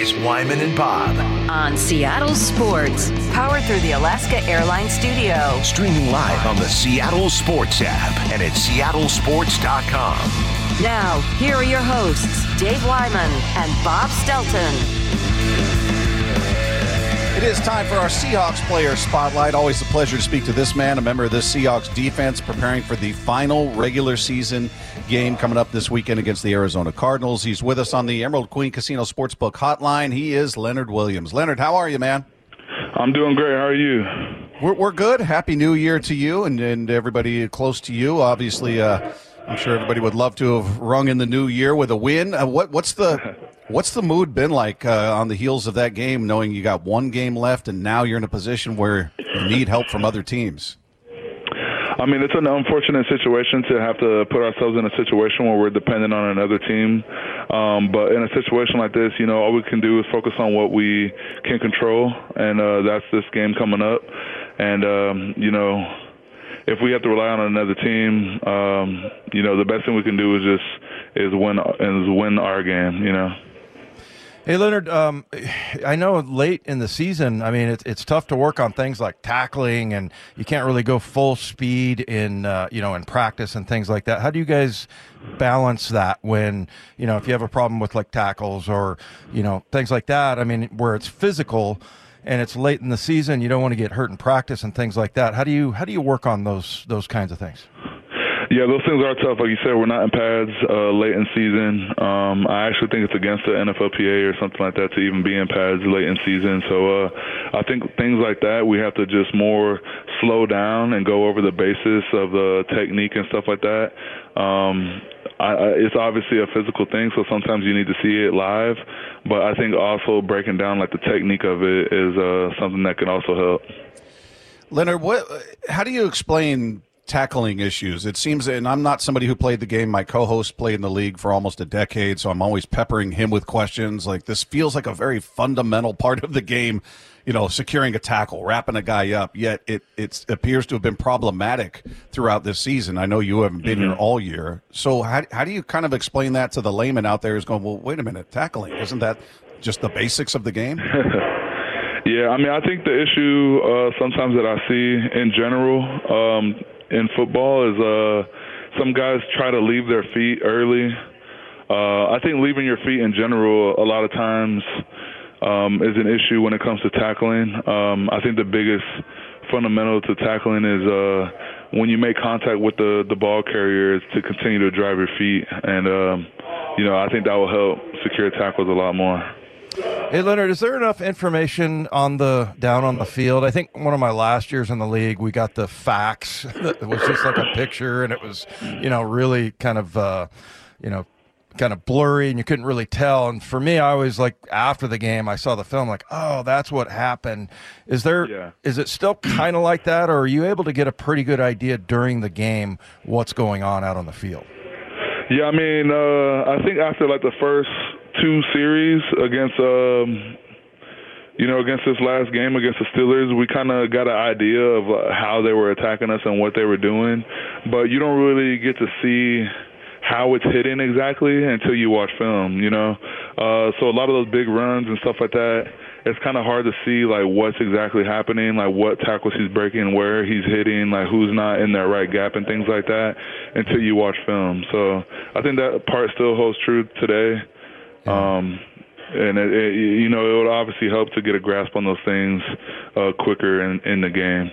is Wyman and Bob. On Seattle Sports, powered through the Alaska Airlines Studio. Streaming live on the Seattle Sports app and at seattlesports.com. Now, here are your hosts, Dave Wyman and Bob Stelton. It is time for our Seahawks player spotlight. Always a pleasure to speak to this man, a member of this Seahawks defense, preparing for the final regular season game coming up this weekend against the Arizona Cardinals. He's with us on the Emerald Queen Casino Sportsbook Hotline. He is Leonard Williams. Leonard, how are you, man? I'm doing great. How are you? We're, we're good. Happy New Year to you and, and everybody close to you. Obviously, uh, I'm sure everybody would love to have rung in the new year with a win. Uh, what, what's the what's the mood been like uh, on the heels of that game, knowing you got one game left and now you're in a position where you need help from other teams? I mean, it's an unfortunate situation to have to put ourselves in a situation where we're dependent on another team. Um, but in a situation like this, you know, all we can do is focus on what we can control, and uh, that's this game coming up. And um, you know, if we have to rely on another team, um, you know, the best thing we can do is just is win is win our game. You know. Hey Leonard, um, I know late in the season, I mean it's it's tough to work on things like tackling, and you can't really go full speed in uh, you know in practice and things like that. How do you guys balance that when you know if you have a problem with like tackles or you know things like that? I mean where it's physical and it's late in the season, you don't want to get hurt in practice and things like that. How do you how do you work on those those kinds of things? Yeah, those things are tough. Like you said, we're not in pads uh, late in season. Um, I actually think it's against the NFLPA or something like that to even be in pads late in season. So uh, I think things like that we have to just more slow down and go over the basis of the technique and stuff like that. Um, I, I, it's obviously a physical thing, so sometimes you need to see it live. But I think also breaking down like the technique of it is uh, something that can also help. Leonard, what? How do you explain tackling issues. It seems, and I'm not somebody who played the game. My co-host played in the league for almost a decade, so I'm always peppering him with questions. Like this feels like a very fundamental part of the game. You know, securing a tackle, wrapping a guy up. Yet it it appears to have been problematic throughout this season. I know you haven't been mm-hmm. here all year, so how how do you kind of explain that to the layman out there who's going, well, wait a minute, tackling isn't that just the basics of the game? Yeah, I mean, I think the issue uh, sometimes that I see in general, um, in football is uh, some guys try to leave their feet early. Uh, I think leaving your feet in general a lot of times um, is an issue when it comes to tackling. Um, I think the biggest fundamental to tackling is uh, when you make contact with the the ball carrier is to continue to drive your feet, and um, you know I think that will help secure tackles a lot more. Hey Leonard, is there enough information on the down on the field? I think one of my last years in the league, we got the facts. It was just like a picture, and it was, you know, really kind of, uh, you know, kind of blurry, and you couldn't really tell. And for me, I always like after the game, I saw the film, like, oh, that's what happened. Is there? Yeah. Is it still kind of like that, or are you able to get a pretty good idea during the game what's going on out on the field? Yeah, I mean, uh, I think after like the first two series against um you know against this last game against the Steelers we kind of got an idea of uh, how they were attacking us and what they were doing but you don't really get to see how it's hitting exactly until you watch film you know uh so a lot of those big runs and stuff like that it's kind of hard to see like what's exactly happening, like what tackles he's breaking, where he's hitting, like who's not in that right gap and things like that until you watch film. So I think that part still holds true today. Um, and it, it, you know, it would obviously help to get a grasp on those things uh, quicker in, in the game.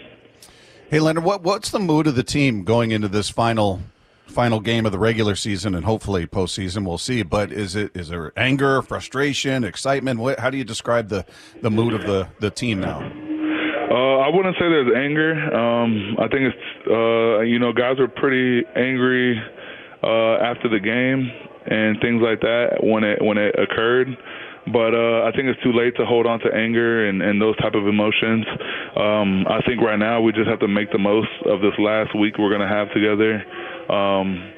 Hey, Leonard, what what's the mood of the team going into this final final game of the regular season and hopefully postseason? We'll see. But is it is there anger, frustration, excitement? What, how do you describe the the mood of the the team now? Uh, I wouldn't say there's anger. Um, I think it's uh, you know guys are pretty angry uh, after the game and things like that when it when it occurred. But uh, I think it's too late to hold on to anger and, and those type of emotions. Um, I think right now we just have to make the most of this last week we're going to have together. Um,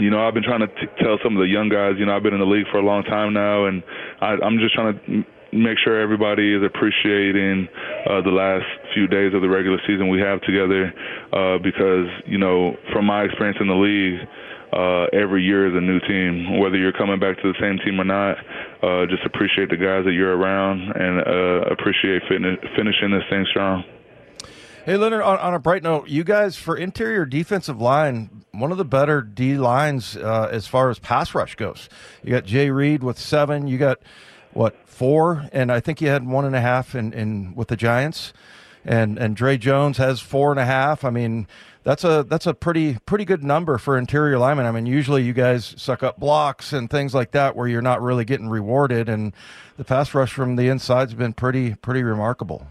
you know, I've been trying to t- tell some of the young guys. You know, I've been in the league for a long time now, and I, I'm just trying to make sure everybody is appreciating uh, the last few days of the regular season we have together, uh, because you know, from my experience in the league uh, every year is a new team. Whether you're coming back to the same team or not, uh, just appreciate the guys that you're around and uh, appreciate fin- finishing this thing strong. Hey, Leonard, on, on, a bright note, you guys, for interior defensive line, one of the better D lines uh, as far as pass rush goes. You got Jay Reed with seven. You got, what, four? And I think you had one and a half in, in with the Giants. And, and Dre Jones has four and a half. I mean, that's a that's a pretty pretty good number for interior linemen. I mean, usually you guys suck up blocks and things like that where you're not really getting rewarded, and the pass rush from the inside's been pretty pretty remarkable.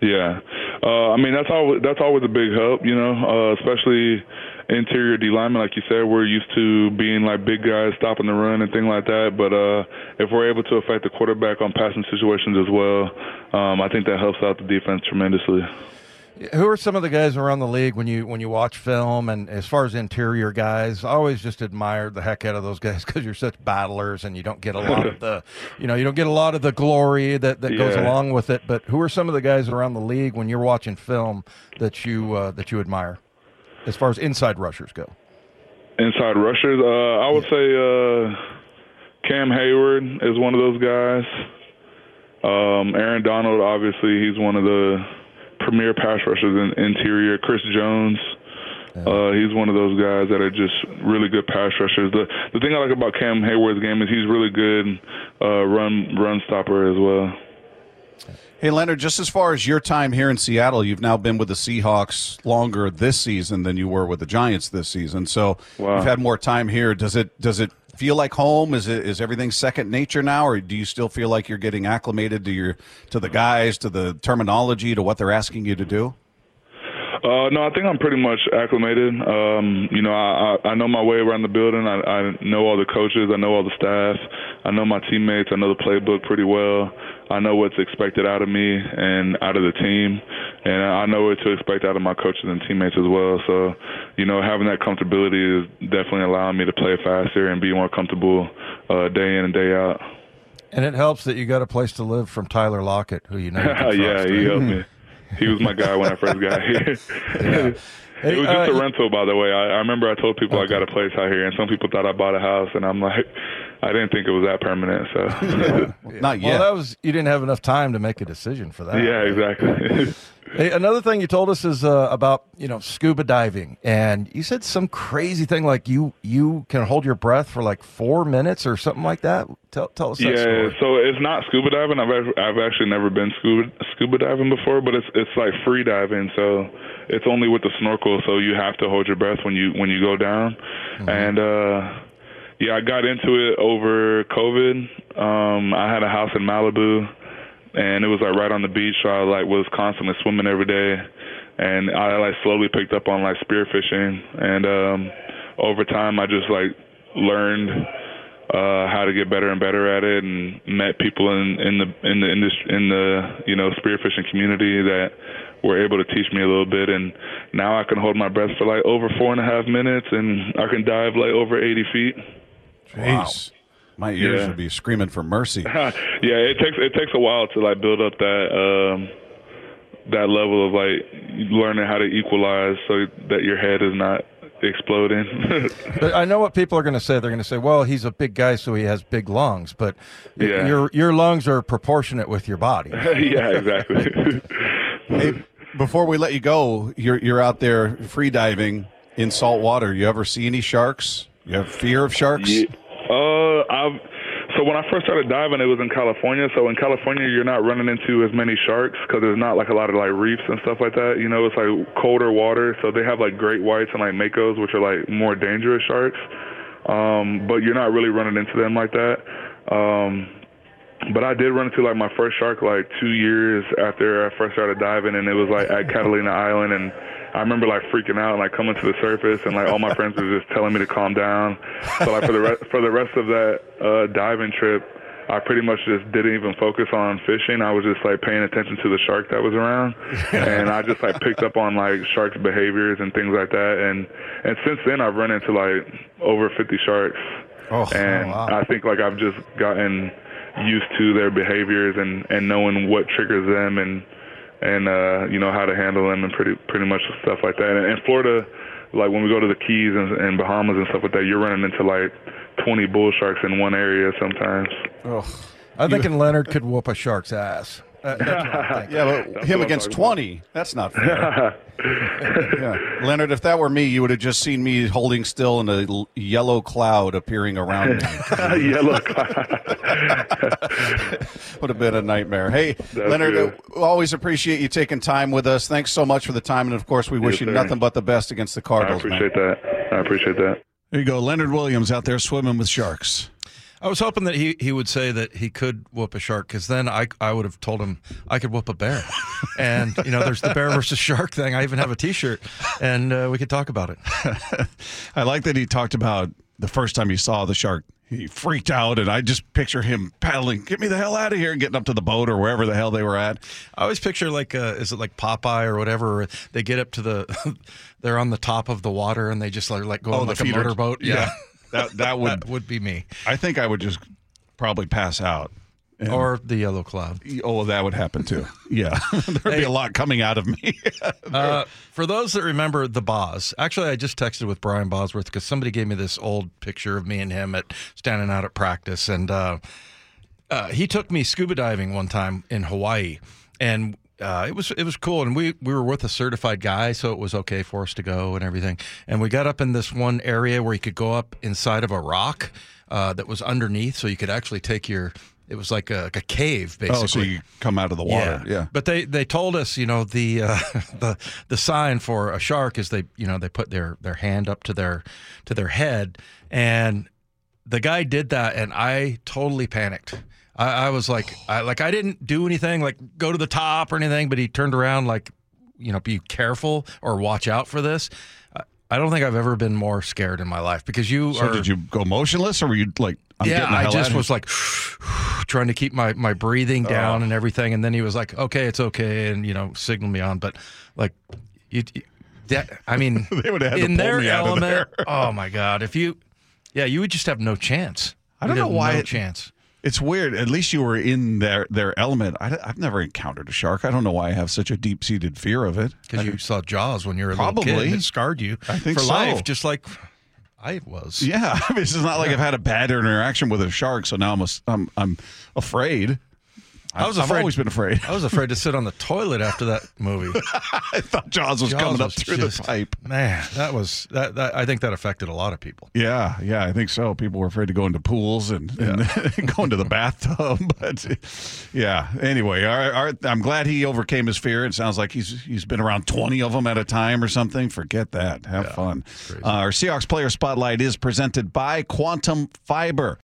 Yeah, uh, I mean that's always that's always a big help, you know, uh, especially interior D lineman, like you said, we're used to being like big guys stopping the run and things like that. But uh, if we're able to affect the quarterback on passing situations as well, um, I think that helps out the defense tremendously. Who are some of the guys around the league when you when you watch film and as far as interior guys? I always just admired the heck out of those guys because you're such battlers and you don't get a lot of the, you know, you don't get a lot of the glory that, that yeah. goes along with it. But who are some of the guys around the league when you're watching film that you uh, that you admire, as far as inside rushers go? Inside rushers, uh, I would yeah. say uh, Cam Heyward is one of those guys. Um, Aaron Donald, obviously, he's one of the premier pass rushers in interior. Chris Jones. Uh, he's one of those guys that are just really good pass rushers. The the thing I like about Cam Heyward's game is he's really good uh, run run stopper as well. Hey Leonard, just as far as your time here in Seattle, you've now been with the Seahawks longer this season than you were with the Giants this season. So wow. you've had more time here. Does it does it feel like home? Is it is everything second nature now, or do you still feel like you're getting acclimated to your to the mm. guys, to the terminology, to what they're asking you to do? Uh, no, I think I'm pretty much acclimated. Um, you know, I, I, I know my way around the building. I, I know all the coaches. I know all the staff. I know my teammates. I know the playbook pretty well. I know what's expected out of me and out of the team, and I know what to expect out of my coaches and teammates as well. So, you know, having that comfortability is definitely allowing me to play faster and be more comfortable uh, day in and day out. And it helps that you got a place to live from Tyler Lockett, who you know. You yeah, he helped me. He was my guy when I first got here. yeah. Hey, it was just uh, a rental, by the way. I, I remember I told people okay. I got a place out here, and some people thought I bought a house, and I'm like, I didn't think it was that permanent. So not yet. Well, that was you didn't have enough time to make a decision for that. Yeah, exactly. hey, another thing you told us is uh, about you know scuba diving, and you said some crazy thing like you you can hold your breath for like four minutes or something like that. Tell tell us. yeah, story. so it's not scuba diving. I've I've actually never been scuba scuba diving before, but it's it's like free diving. So it's only with the snorkel, so you have to hold your breath when you when you go down, mm-hmm. and. uh yeah, I got into it over COVID. Um, I had a house in Malibu, and it was like right on the beach, so I like was constantly swimming every day, and I like slowly picked up on like spearfishing, and um, over time I just like learned uh, how to get better and better at it, and met people in in the in the industry in the you know spearfishing community that were able to teach me a little bit, and now I can hold my breath for like over four and a half minutes, and I can dive like over 80 feet. Jeez. Wow. My ears yeah. would be screaming for mercy. yeah, it takes it takes a while to like build up that um, that level of like learning how to equalize so that your head is not exploding. I know what people are going to say. They're going to say, "Well, he's a big guy, so he has big lungs." But yeah. your your lungs are proportionate with your body. yeah, exactly. hey, before we let you go, you're you're out there free diving in salt water. You ever see any sharks? You have fear of sharks? Yeah. Uh, I've so when I first started diving, it was in California. So in California, you're not running into as many sharks because there's not like a lot of like reefs and stuff like that. You know, it's like colder water, so they have like great whites and like makos, which are like more dangerous sharks. Um, but you're not really running into them like that. Um, but I did run into like my first shark like two years after I first started diving, and it was like at Catalina Island, and I remember like freaking out and like coming to the surface, and like all my friends were just telling me to calm down. So like for the rest for the rest of that uh, diving trip, I pretty much just didn't even focus on fishing. I was just like paying attention to the shark that was around, and I just like picked up on like sharks' behaviors and things like that. And and since then, I've run into like over 50 sharks, oh, and oh, wow. I think like I've just gotten used to their behaviors and and knowing what triggers them and and uh, you know how to handle them and pretty pretty much stuff like that. And, and Florida, like when we go to the Keys and, and Bahamas and stuff like that, you're running into like 20 bull sharks in one area sometimes. I'm thinking Leonard could whoop a shark's ass. That- that's what I'm thinking. Yeah, but him against talking about. 20, that's not fair. yeah. Leonard, if that were me, you would have just seen me holding still and a l- yellow cloud appearing around me. Yellow. cloud. would have been a nightmare. Hey, That's Leonard, good. uh, always appreciate you taking time with us. Thanks so much for the time. And of course, we wish Yes, you sir. nothing but the best against the I Cardinals, man. appreciate that. I appreciate that. There you go. Leonard Williams out there swimming with sharks. I was hoping that he, he would say that he could whoop a shark because then I, I would have told him I could whoop a bear. and, you know, there's the bear versus shark thing. I even have a t shirt and uh, we could talk about it. I like that he talked about the first time he saw the shark. He freaked out, and I just picture him paddling, get me the hell out of here, and getting up to the boat or wherever the hell they were at. I always picture like, uh, is it like Popeye or whatever? They get up to the, they're on the top of the water and they just like, like go Oh, like a motorboat. yeah. Yeah. That, that would, that would be me. I think I would just probably pass out. And- Or the yellow cloud. oh, that would happen too. Yeah. There'd be a lot coming out of me. Uh, for those that remember the Boz, actually, I just texted with Brian Bosworth because somebody gave me this old picture of me and him at standing out at practice, and uh, uh, he took me scuba diving one time in Hawaii, and uh, it was it was cool. And we we were with a certified guy, so it was okay for us to go and everything. And we got up in this one area where you could go up inside of a rock uh, that was underneath, so you could actually take your. It was like a, like a cave, basically. oh, so you come out of the water. Yeah. But they they told us, you know, the uh, the the sign for a shark is they, you know, they put their their hand up to their to their head, and the guy did that, and I totally panicked. I, I was like, I like I didn't do anything, like go to the top or anything, but he turned around like, you know, be careful or watch out for this. I- I don't think I've ever been more scared in my life because you So are. did you go motionless, or were you like? I'm yeah, getting the I just was like trying to keep my my breathing oh. down and everything, and then he was like, "Okay, it's okay," and you know, signal me on. But like, you, you- that I mean, They would've had to in their me out of element. there. oh my god, if you, yeah, you would just have no chance. I don't know have why no it- chance. It's weird. At least you were in their their element. I, have never encountered a shark. I don't know why I have such a deep seated fear of it. Because you saw Jaws when you were a little Probably. kid, it scarred you I think for so. life, just like I was. Yeah, I mean, it's not like I've had a bad interaction with a shark, so now I'm a, I'm I'm afraid. I was I've afraid- always been afraid. I was afraid to sit on the toilet after that movie. I thought Jaws was Jaws coming up was through just- the pipe. Man, that was that, that. I think that affected a lot of people. Yeah, yeah, I think so. People were afraid to go into pools and, and go into the bathtub. But yeah, anyway, all right, I'm glad he overcame his fear. It sounds like he's he's been around 20 of them at a time or something. Forget that. Have fun. Uh, our Seahawks player spotlight is presented by Quantum Fiber.